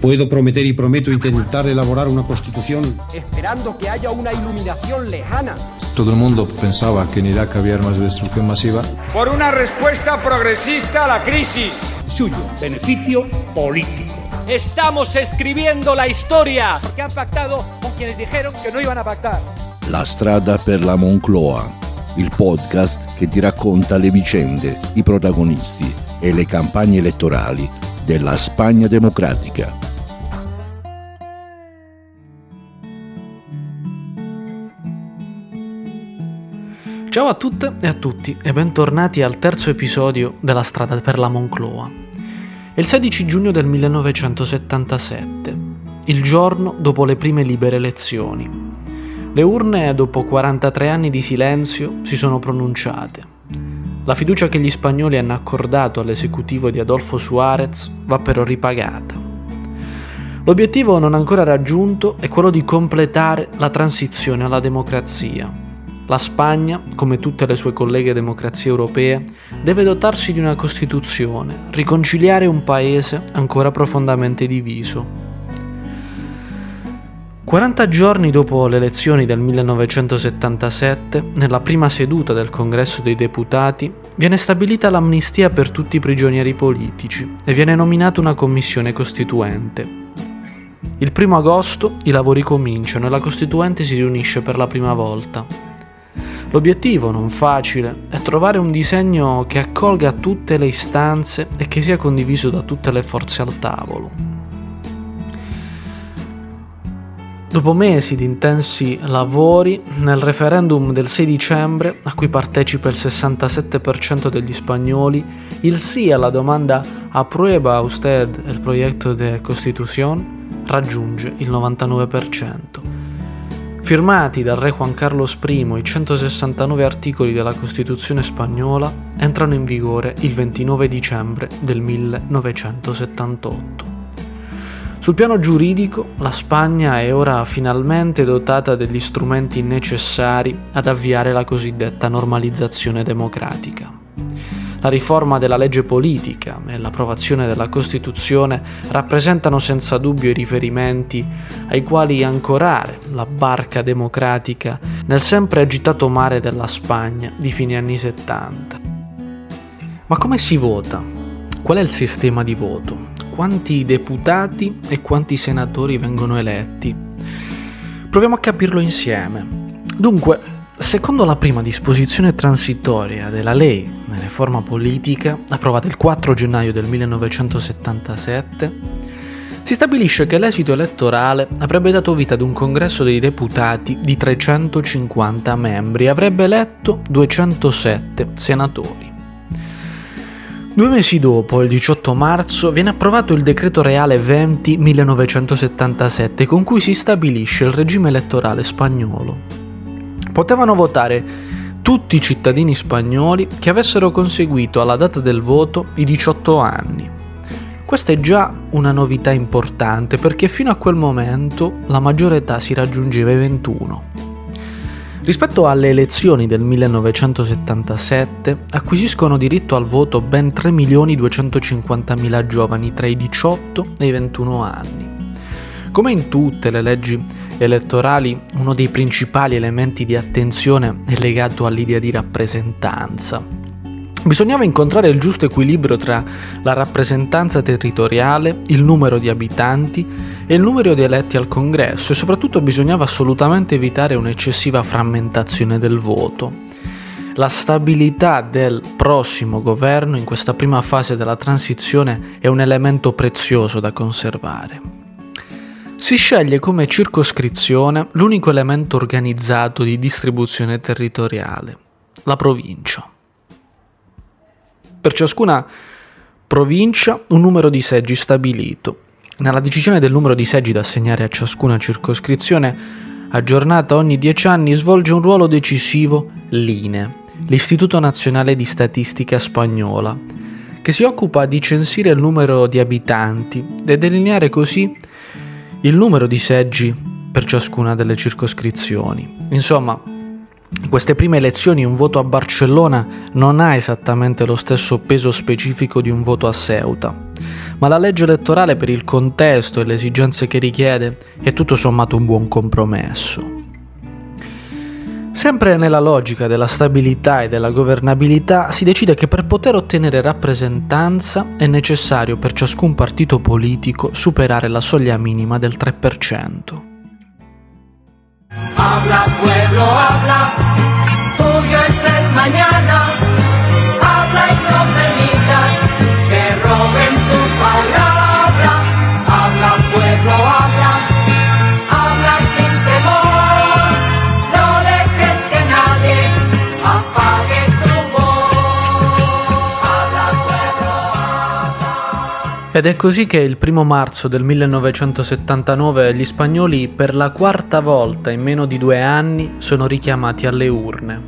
Puedo prometer y prometo intentar elaborar una constitución. Esperando que haya una iluminación lejana. Todo el mundo pensaba que en Irak había armas de destrucción masiva. Por una respuesta progresista a la crisis. Suyo, beneficio político. Estamos escribiendo la historia. Que han pactado con quienes dijeron que no iban a pactar. La strada per la Moncloa, il podcast che ti racconta le vicende, i protagonisti e le campagne elettorali della Spagna democratica. Ciao a tutte e a tutti e bentornati al terzo episodio della strada per la Moncloa. È il 16 giugno del 1977, il giorno dopo le prime libere elezioni. Le urne, dopo 43 anni di silenzio, si sono pronunciate. La fiducia che gli spagnoli hanno accordato all'esecutivo di Adolfo Suarez va però ripagata. L'obiettivo non ancora raggiunto è quello di completare la transizione alla democrazia la Spagna, come tutte le sue colleghe democrazie europee, deve dotarsi di una Costituzione, riconciliare un paese ancora profondamente diviso. 40 giorni dopo le elezioni del 1977, nella prima seduta del Congresso dei Deputati, viene stabilita l'amnistia per tutti i prigionieri politici e viene nominata una commissione costituente. Il primo agosto i lavori cominciano e la Costituente si riunisce per la prima volta. L'obiettivo, non facile, è trovare un disegno che accolga tutte le istanze e che sia condiviso da tutte le forze al tavolo. Dopo mesi di intensi lavori, nel referendum del 6 dicembre, a cui partecipa il 67% degli spagnoli, il sì alla domanda ¿Aprueba usted el proyecto de Constitución? raggiunge il 99%. Firmati dal re Juan Carlos I, i 169 articoli della Costituzione spagnola entrano in vigore il 29 dicembre del 1978. Sul piano giuridico, la Spagna è ora finalmente dotata degli strumenti necessari ad avviare la cosiddetta normalizzazione democratica. La riforma della legge politica e l'approvazione della Costituzione rappresentano senza dubbio i riferimenti ai quali ancorare la barca democratica nel sempre agitato mare della Spagna di fine anni 70. Ma come si vota? Qual è il sistema di voto? Quanti deputati e quanti senatori vengono eletti? Proviamo a capirlo insieme. Dunque, Secondo la prima disposizione transitoria della Ley di riforma politica, approvata il 4 gennaio del 1977, si stabilisce che l'esito elettorale avrebbe dato vita ad un congresso dei deputati di 350 membri e avrebbe eletto 207 senatori. Due mesi dopo, il 18 marzo, viene approvato il decreto reale 20-1977 con cui si stabilisce il regime elettorale spagnolo potevano votare tutti i cittadini spagnoli che avessero conseguito alla data del voto i 18 anni. Questa è già una novità importante perché fino a quel momento la maggiore età si raggiungeva ai 21. Rispetto alle elezioni del 1977 acquisiscono diritto al voto ben 3.250.000 giovani tra i 18 e i 21 anni. Come in tutte le leggi elettorali, uno dei principali elementi di attenzione è legato all'idea di rappresentanza. Bisognava incontrare il giusto equilibrio tra la rappresentanza territoriale, il numero di abitanti e il numero di eletti al congresso e soprattutto bisognava assolutamente evitare un'eccessiva frammentazione del voto. La stabilità del prossimo governo in questa prima fase della transizione è un elemento prezioso da conservare. Si sceglie come circoscrizione l'unico elemento organizzato di distribuzione territoriale, la provincia. Per ciascuna provincia un numero di seggi stabilito. Nella decisione del numero di seggi da assegnare a ciascuna circoscrizione, aggiornata ogni dieci anni, svolge un ruolo decisivo l'INE, l'Istituto Nazionale di Statistica Spagnola, che si occupa di censire il numero di abitanti e delineare così il numero di seggi per ciascuna delle circoscrizioni. Insomma, In queste prime elezioni un voto a Barcellona non ha esattamente lo stesso peso specifico di un voto a Ceuta, ma la legge elettorale per il contesto e le esigenze che richiede è tutto sommato un buon compromesso. Sempre nella logica della stabilità e della governabilità si decide che per poter ottenere rappresentanza è necessario per ciascun partito politico superare la soglia minima del 3%. Habla pueblo, habla, tuyo es el mañana. Ed è così che il primo marzo del 1979 gli spagnoli per la quarta volta in meno di due anni sono richiamati alle urne.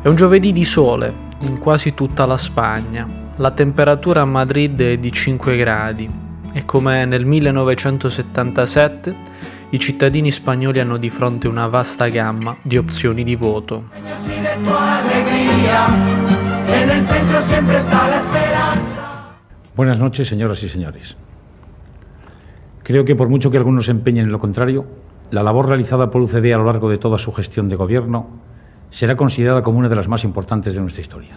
È un giovedì di sole in quasi tutta la Spagna. La temperatura a Madrid è di 5 gradi e come nel 1977 i cittadini spagnoli hanno di fronte una vasta gamma di opzioni di voto. Buenas noches, señoras y señores. Creo que por mucho que algunos se empeñen en lo contrario, la labor realizada por UCD a lo largo de toda su gestión de gobierno será considerada como una de las más importantes de nuestra historia.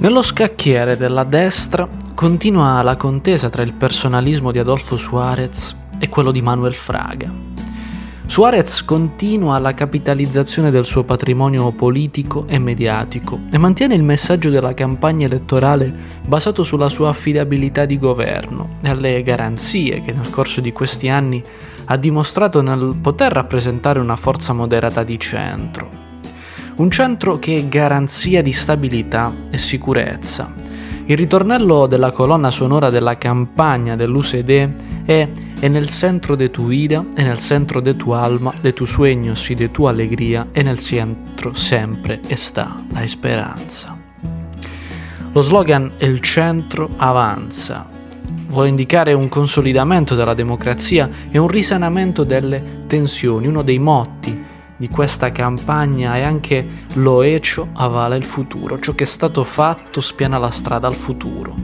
Nello scacchiere della destra continua la contesa tra il personalismo di Adolfo Suarez e quello di Manuel Fraga. Suarez continua la capitalizzazione del suo patrimonio politico e mediatico e mantiene il messaggio della campagna elettorale basato sulla sua affidabilità di governo e alle garanzie che nel corso di questi anni ha dimostrato nel poter rappresentare una forza moderata di centro. Un centro che è garanzia di stabilità e sicurezza. Il ritornello della colonna sonora della campagna dell'USD è en el centro de tu vida, en el centro de tu alma, de tus sueños y de tu alegría, en el centro sempre está la esperanza. Lo slogan Il centro avanza vuole indicare un consolidamento della democrazia e un risanamento delle tensioni, uno dei motti di questa campagna è anche lo ecio avala il futuro, ciò che è stato fatto spiana la strada al futuro.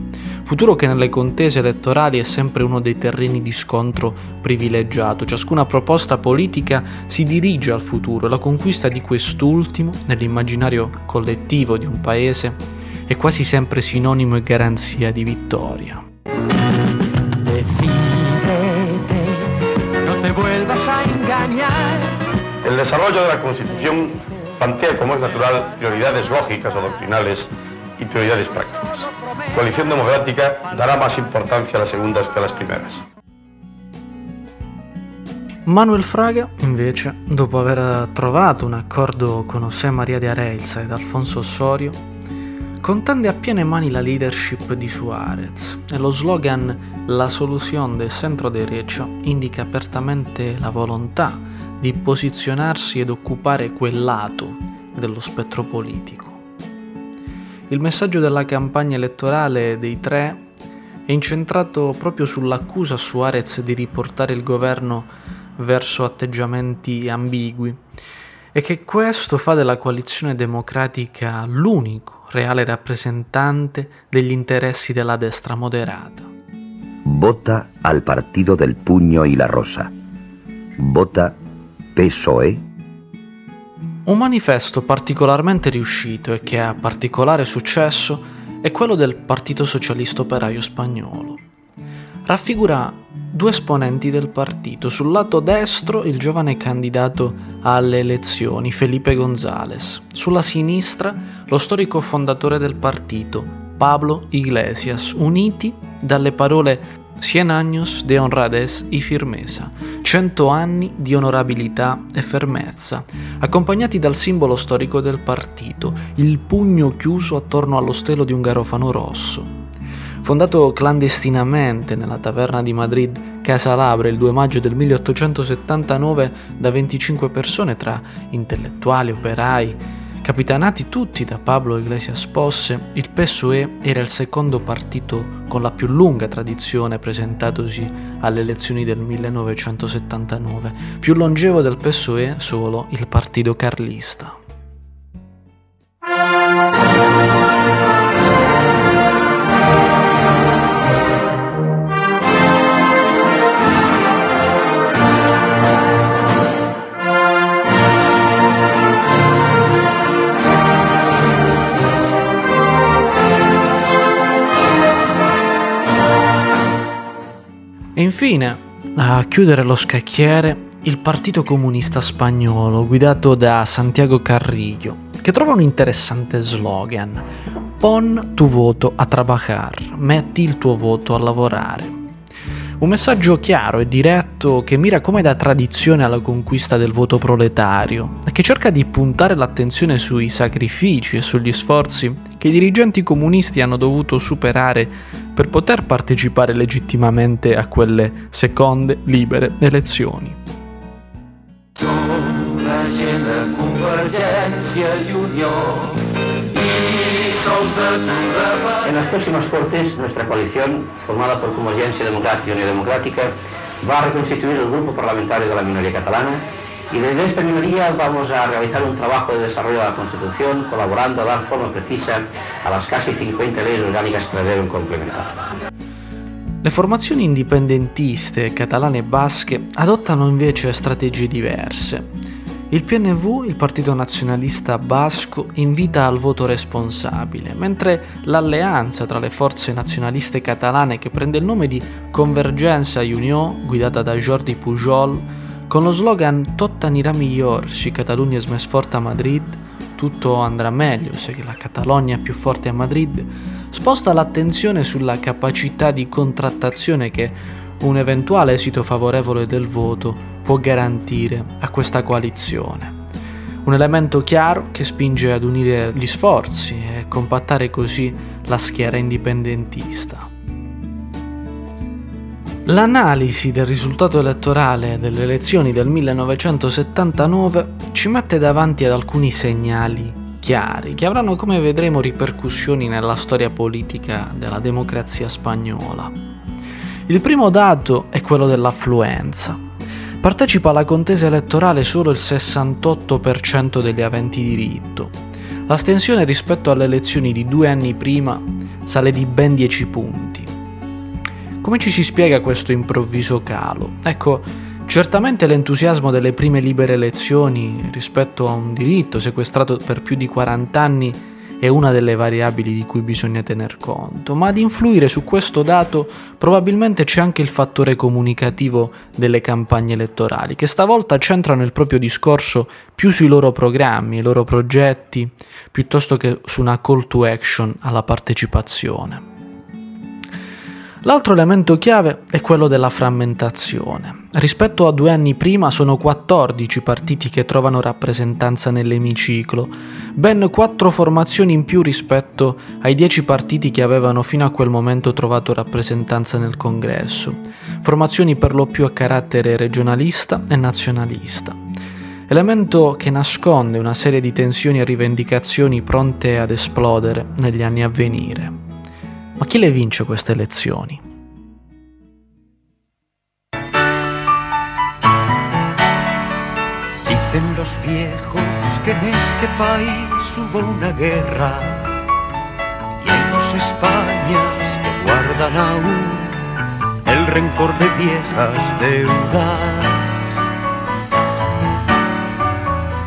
Futuro che nelle contese elettorali è sempre uno dei terreni di scontro privilegiato. Ciascuna proposta politica si dirige al futuro e la conquista di quest'ultimo, nell'immaginario collettivo di un paese, è quasi sempre sinonimo e garanzia di vittoria. Desarrollo de la Constitución plantea, como es natural, prioridades lógicas o doctrinales y prioridades prácticas. Coalición Democrática dará más importancia a las segundas que a las primeras. Manuel Fraga, invece, dopo aver trovato un accordo con José María de Areilza ed Alfonso Osorio, contende a piene mani la leadership di Suarez e lo slogan La soluzione del centro-derecha indica apertamente la volontà di posizionarsi ed occupare quel lato dello spettro politico. Il messaggio della campagna elettorale dei tre è incentrato proprio sull'accusa a Suarez di riportare il governo verso atteggiamenti ambigui e che questo fa della coalizione democratica l'unico reale rappresentante degli interessi della destra moderata. Vota al partito del pugno y la rosa. Vota PSOE? Un manifesto particolarmente riuscito e che ha particolare successo è quello del Partito Socialista Operaio Spagnolo. Raffigura due esponenti del partito. Sul lato destro il giovane candidato alle elezioni, Felipe González. Sulla sinistra lo storico fondatore del partito, Pablo Iglesias, uniti dalle parole Cien años de honradez y firmeza, cento anni di onorabilità e fermezza, accompagnati dal simbolo storico del partito, il pugno chiuso attorno allo stelo di un garofano rosso. Fondato clandestinamente nella taverna di Madrid Casa Labre il 2 maggio del 1879 da 25 persone tra intellettuali, operai, capitanati tutti da Pablo Iglesias Posse, il PSOE era il secondo partito con la più lunga tradizione presentatosi alle elezioni del 1979, più longevo del PSOE solo il Partito Carlista. E infine, a chiudere lo scacchiere, il Partito Comunista Spagnolo, guidato da Santiago Carrillo, che trova un interessante slogan. Pon tu voto a trabajar, metti il tuo voto a lavorare. Un messaggio chiaro e diretto che mira come da tradizione alla conquista del voto proletario e che cerca di puntare l'attenzione sui sacrifici e sugli sforzi che i dirigenti comunisti hanno dovuto superare per poter partecipare legittimamente a quelle seconde libere elezioni. En las próximas Cortes, nuestra coalición, formada por Convergencia Democrática y Unión Democrática, va a reconstituir el grupo parlamentario de la minoría catalana y desde esta minoría vamos a realizar un trabajo de desarrollo de la Constitución, colaborando a dar forma precisa a las casi 50 leyes orgánicas que la deben complementar. Le formazioni indipendentiste catalane e basche adottano invece strategie diverse. Il PNV, il Partito Nazionalista Basco, invita al voto responsabile, mentre l'alleanza tra le forze nazionaliste catalane che prende il nome di Convergenza Unió, guidata da Jordi Pujol, con lo slogan Tot anirà millor si Catalunya es més forte a Madrid, tutto andrà meglio se la Catalogna è più forte a Madrid, sposta l'attenzione sulla capacità di contrattazione che un eventuale esito favorevole del voto può garantire a questa coalizione. Un elemento chiaro che spinge ad unire gli sforzi e compattare così la schiera indipendentista. L'analisi del risultato elettorale delle elezioni del 1979 ci mette davanti ad alcuni segnali chiari che avranno come vedremo ripercussioni nella storia politica della democrazia spagnola. Il primo dato è quello dell'affluenza. Partecipa alla contesa elettorale solo il 68% degli aventi diritto. L'astensione rispetto alle elezioni di due anni prima sale di ben 10 punti. Come ci si spiega questo improvviso calo? Ecco, certamente l'entusiasmo delle prime libere elezioni rispetto a un diritto sequestrato per più di 40 anni è una delle variabili di cui bisogna tener conto, ma ad influire su questo dato probabilmente c'è anche il fattore comunicativo delle campagne elettorali, che stavolta centrano il proprio discorso più sui loro programmi, i loro progetti, piuttosto che su una call to action alla partecipazione. L'altro elemento chiave è quello della frammentazione. Rispetto a due anni prima sono 14 partiti che trovano rappresentanza nell'emiciclo, ben 4 formazioni in più rispetto ai 10 partiti che avevano fino a quel momento trovato rappresentanza nel congresso, formazioni per lo più a carattere regionalista e nazionalista. Elemento che nasconde una serie di tensioni e rivendicazioni pronte ad esplodere negli anni a venire. Ma chi le vince queste elezioni? Dicen los viejos que en este país hubo una guerra y hay dos Españas que guardan aún el rencor de viejas deudas.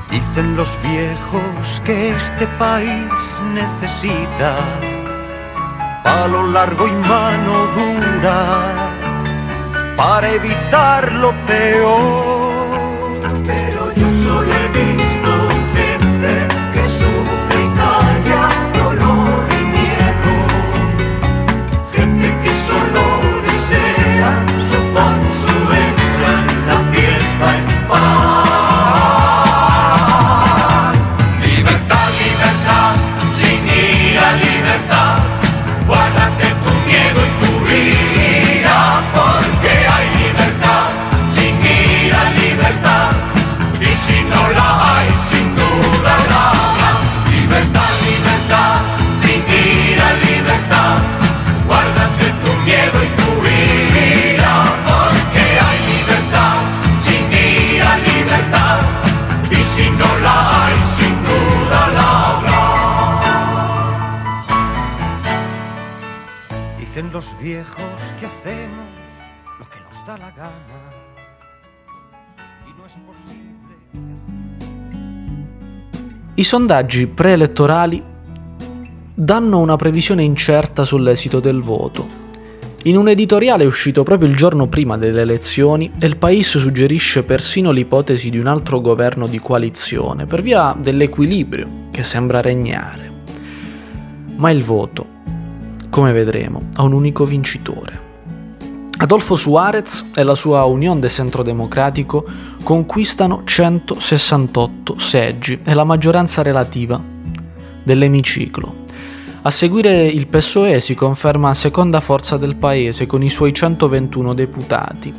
Dicen los viejos que este país necesita palo largo y mano dura para evitar lo peor. Viejos que hacemos lo que nos da la gana. Y no es posible. I sondaggi preelettorali danno una previsione incerta sull'esito del voto. In un editoriale uscito proprio il giorno prima delle elezioni, El País suggerisce persino l'ipotesi di un altro governo di coalizione per via dell'equilibrio che sembra regnare. Ma il voto, come vedremo, ha un unico vincitore. Adolfo Suarez e la sua Unione de Centro Democratico conquistano 168 seggi e la maggioranza relativa dell'emiciclo. A seguire il PSOE si conferma seconda forza del paese con i suoi 121 deputati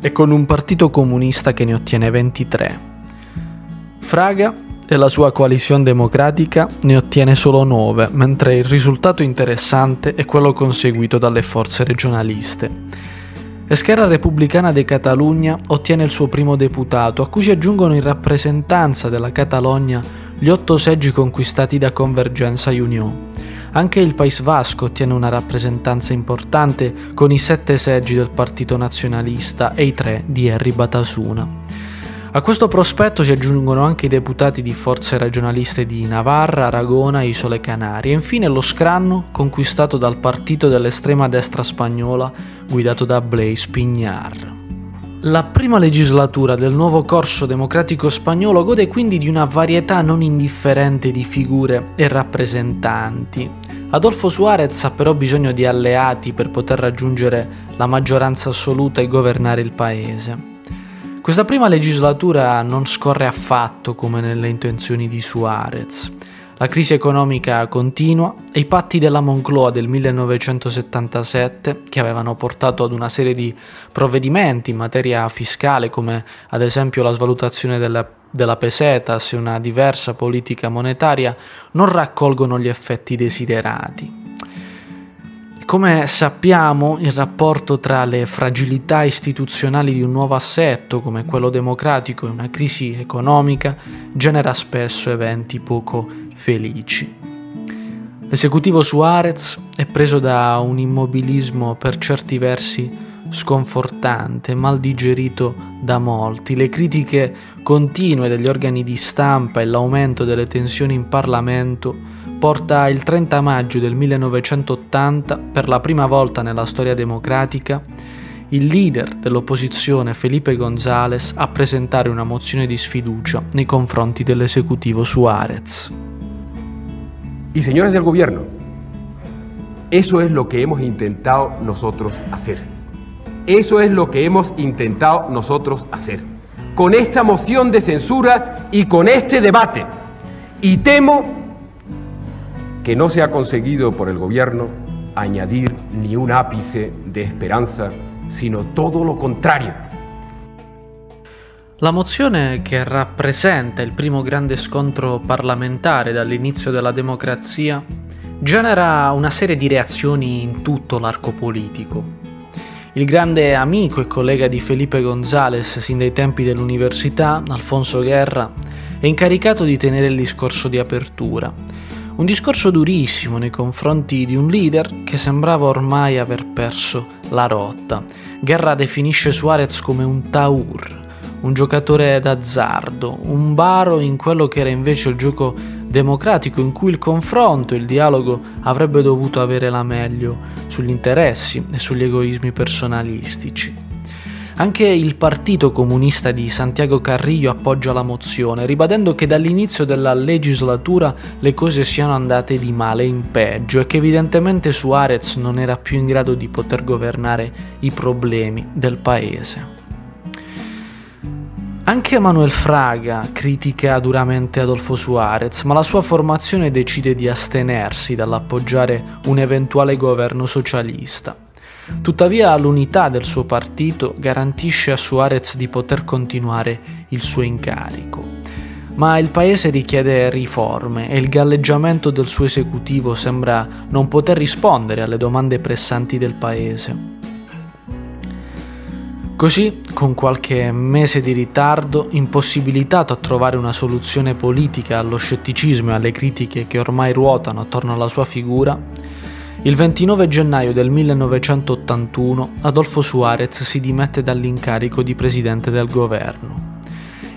e con un partito comunista che ne ottiene 23. Fraga la sua coalizione democratica ne ottiene solo 9, mentre il risultato interessante è quello conseguito dalle forze regionaliste. Esquerra Repubblicana de Catalogna ottiene il suo primo deputato, a cui si aggiungono in rappresentanza della Catalogna gli otto seggi conquistati da Convergenza Union. Anche il País Vasco ottiene una rappresentanza importante con i sette seggi del Partito Nazionalista e i tre di Henry Batasuna. A questo prospetto si aggiungono anche i deputati di forze regionaliste di Navarra, Aragona e Isole Canarie e infine lo scranno conquistato dal partito dell'estrema destra spagnola guidato da Blaise Pignar. La prima legislatura del nuovo corso democratico spagnolo gode quindi di una varietà non indifferente di figure e rappresentanti. Adolfo Suarez ha però bisogno di alleati per poter raggiungere la maggioranza assoluta e governare il paese. Questa prima legislatura non scorre affatto come nelle intenzioni di Suarez. La crisi economica continua e i patti della Moncloa del 1977, che avevano portato ad una serie di provvedimenti in materia fiscale, come ad esempio la svalutazione della, della pesetas e una diversa politica monetaria, non raccolgono gli effetti desiderati. Come sappiamo, il rapporto tra le fragilità istituzionali di un nuovo assetto come quello democratico e una crisi economica genera spesso eventi poco felici. L'esecutivo Suarez è preso da un immobilismo per certi versi sconfortante, mal digerito da molti. Le critiche continue degli organi di stampa e l'aumento delle tensioni in Parlamento porta il 30 maggio del 1980, per la prima volta nella storia democratica, il leader dell'opposizione Felipe González a presentare una mozione di sfiducia nei confronti dell'esecutivo Suarez. Y señores del gobierno, eso es lo que hemos intentado nosotros hacer. Eso es lo que hemos intentado nosotros hacer. Con esta moción de censura y con este debate. Y temo que no se ha conseguido por el gobierno añadir ni un ápice de esperanza, sino todo lo contrario. La mozione che rappresenta il primo grande scontro parlamentare dall'inizio della democrazia genera una serie di reazioni in tutto l'arco politico. Il grande amico e collega di Felipe González sin dai tempi dell'università, Alfonso Guerra, è incaricato di tenere il discorso di apertura. Un discorso durissimo nei confronti di un leader che sembrava ormai aver perso la rotta. Guerra definisce Suarez come un taur, un giocatore d'azzardo, un baro in quello che era invece il gioco democratico in cui il confronto e il dialogo avrebbe dovuto avere la meglio sugli interessi e sugli egoismi personalistici. Anche il Partito Comunista di Santiago Carrillo appoggia la mozione, ribadendo che dall'inizio della legislatura le cose siano andate di male in peggio e che evidentemente Suarez non era più in grado di poter governare i problemi del paese. Anche Manuel Fraga critica duramente Adolfo Suarez, ma la sua formazione decide di astenersi dall'appoggiare un eventuale governo socialista. Tuttavia l'unità del suo partito garantisce a Suarez di poter continuare il suo incarico. Ma il paese richiede riforme e il galleggiamento del suo esecutivo sembra non poter rispondere alle domande pressanti del paese. Così, con qualche mese di ritardo, impossibilitato a trovare una soluzione politica allo scetticismo e alle critiche che ormai ruotano attorno alla sua figura, Il 29 gennaio del 1981 Adolfo Suarez si dimette dall'incarico di presidente del governo.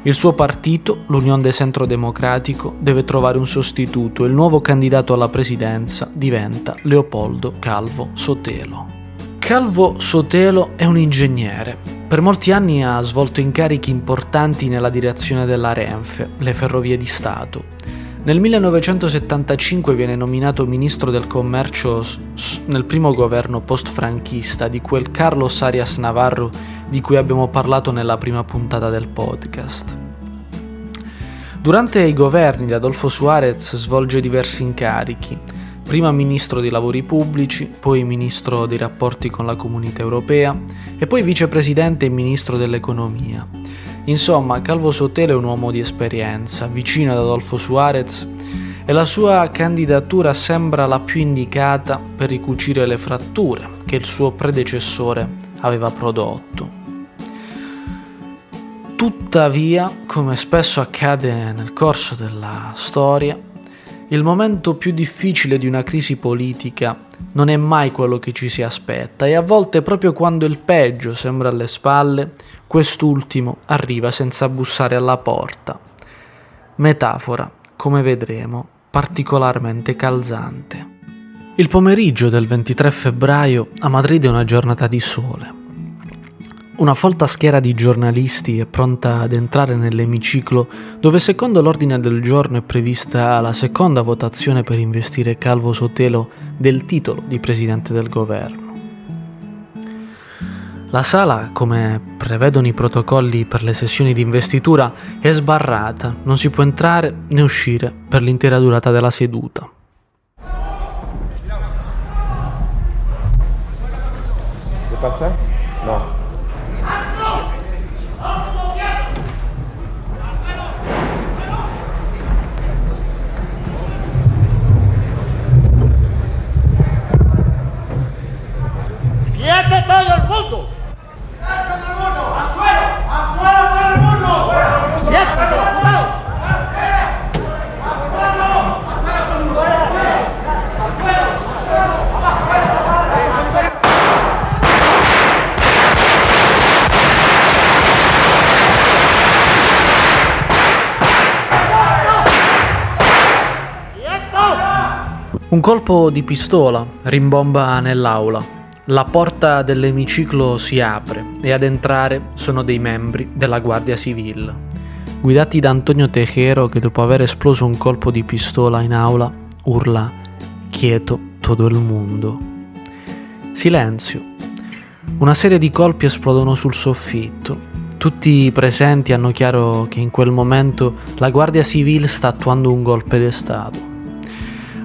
Il suo partito, l'Unione de Centro Democratico, deve trovare un sostituto e il nuovo candidato alla presidenza diventa Leopoldo Calvo Sotelo. Calvo Sotelo è un ingegnere. Per molti anni ha svolto incarichi importanti nella direzione della Renfe, le ferrovie di Stato. Nel 1975 viene nominato ministro del commercio nel primo governo post-franchista di quel Carlos Arias Navarro di cui abbiamo parlato nella prima puntata del podcast. Durante i governi di Adolfo Suarez svolge diversi incarichi, prima ministro dei lavori pubblici, poi ministro dei rapporti con la comunità europea e poi vicepresidente e ministro dell'economia. Insomma, Calvo Sotelo è un uomo di esperienza, vicino ad Adolfo Suarez e la sua candidatura sembra la più indicata per ricucire le fratture che il suo predecessore aveva prodotto. Tuttavia, come spesso accade nel corso della storia, il momento più difficile di una crisi politica non è mai quello che ci si aspetta e a volte proprio quando il peggio sembra alle spalle, quest'ultimo arriva senza bussare alla porta. Metafora, come vedremo, particolarmente calzante. Il pomeriggio del 23 febbraio a Madrid è una giornata di sole. Una folta schiera di giornalisti è pronta ad entrare nell'emiciclo dove secondo l'ordine del giorno è prevista la seconda votazione per investire Calvo Sotelo del titolo di Presidente del Governo. La sala, come prevedono i protocolli per le sessioni di investitura, è sbarrata, non si può entrare né uscire per l'intera durata della seduta. No. ¡Quieto todo el mundo! Un colpo di pistola rimbomba nell'aula. La porta dell'emiciclo si apre e ad entrare sono dei membri della Guardia Civile, guidati da Antonio Tejero che dopo aver esploso un colpo di pistola in aula urla Quieto todo il mondo. Silenzio. Una serie di colpi esplodono sul soffitto. Tutti i presenti hanno chiaro che in quel momento la Guardia Civile sta attuando un golpe di Stato.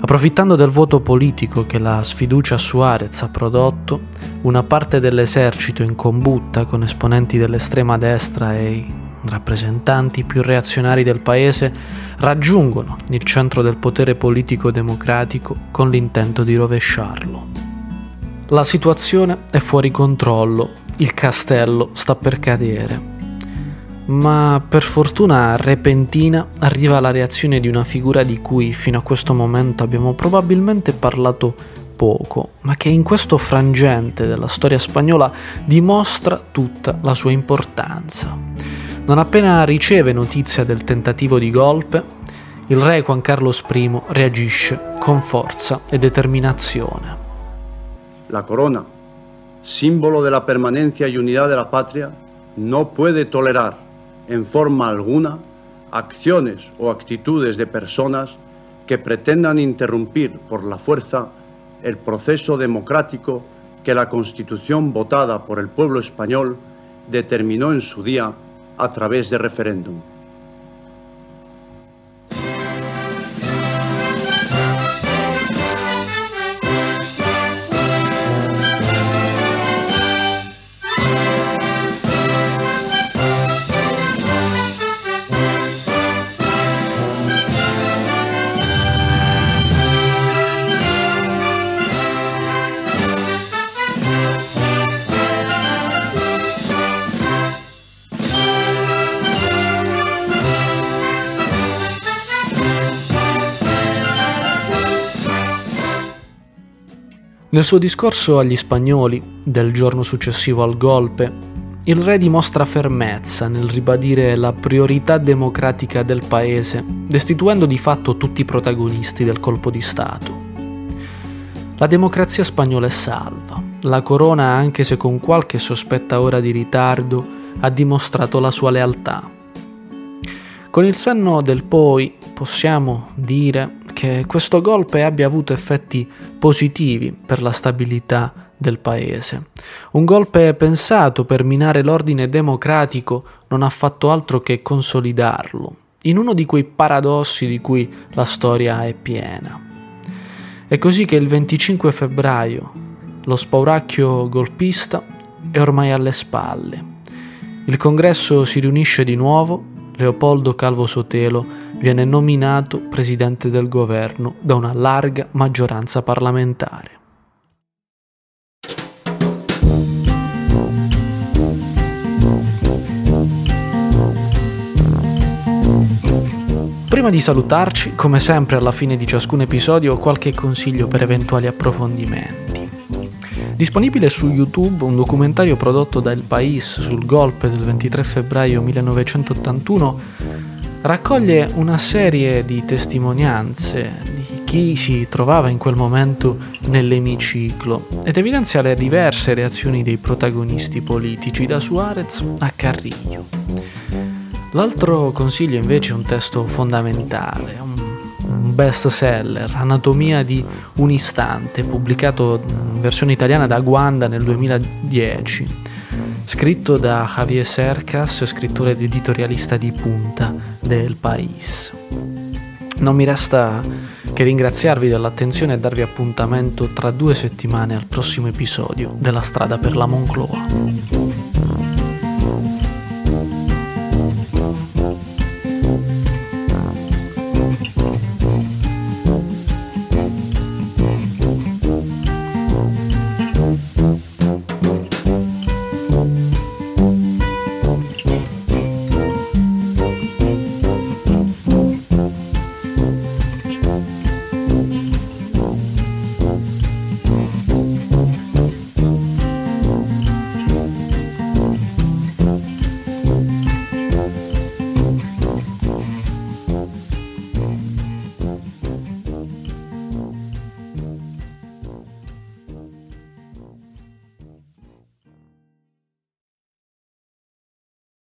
Approfittando del vuoto politico che la sfiducia a Suarez ha prodotto, una parte dell'esercito in combutta con esponenti dell'estrema destra e i rappresentanti più reazionari del paese raggiungono il centro del potere politico democratico con l'intento di rovesciarlo. La situazione è fuori controllo, il castello sta per cadere ma per fortuna repentina arriva la reazione di una figura di cui fino a questo momento abbiamo probabilmente parlato poco, ma che in questo frangente della storia spagnola dimostra tutta la sua importanza. Non appena riceve notizia del tentativo di golpe, il re Juan Carlos I reagisce con forza e determinazione. La corona, símbolo de la permanencia y unidad de la patria, no puede tolerar en forma alguna acciones o actitudes de personas que pretendan interrumpir por la fuerza el proceso democrático que la Constitución votada por el pueblo español determinó en su día a través de referéndum. Nel suo discorso agli spagnoli del giorno successivo al golpe, il re dimostra fermezza nel ribadire la priorità democratica del paese, destituendo di fatto tutti i protagonisti del colpo di Stato. La democrazia spagnola è salva. La corona, anche se con qualche sospetta ora di ritardo, ha dimostrato la sua lealtà. Con il senno del poi possiamo dire che questo golpe abbia avuto effetti positivi per la stabilità del paese. Un golpe pensato per minare l'ordine democratico non ha fatto altro che consolidarlo, in uno di quei paradossi di cui la storia è piena. È così che il 25 febbraio lo spauracchio golpista è ormai alle spalle. Il congresso si riunisce di nuovo, Leopoldo Calvo Sotelo viene nominato presidente del governo da una larga maggioranza parlamentare. Prima di salutarci, come sempre alla fine di ciascun episodio, qualche consiglio per eventuali approfondimenti. Disponibile su YouTube un documentario prodotto da El País sul golpe del 23 febbraio 1981 raccoglie una serie di testimonianze di chi si trovava in quel momento nell'emiciclo ed evidenzia le diverse reazioni dei protagonisti politici da Suarez a Carrillo. L'altro consiglio invece è un testo fondamentale, un best seller, Anatomia di un istante, pubblicato in versione italiana da Guanda nel 2010, scritto da Javier Cercas, scrittore ed editorialista di punta del País. Non mi resta che ringraziarvi dell'attenzione e darvi appuntamento tra due settimane al prossimo episodio della strada per la Moncloa.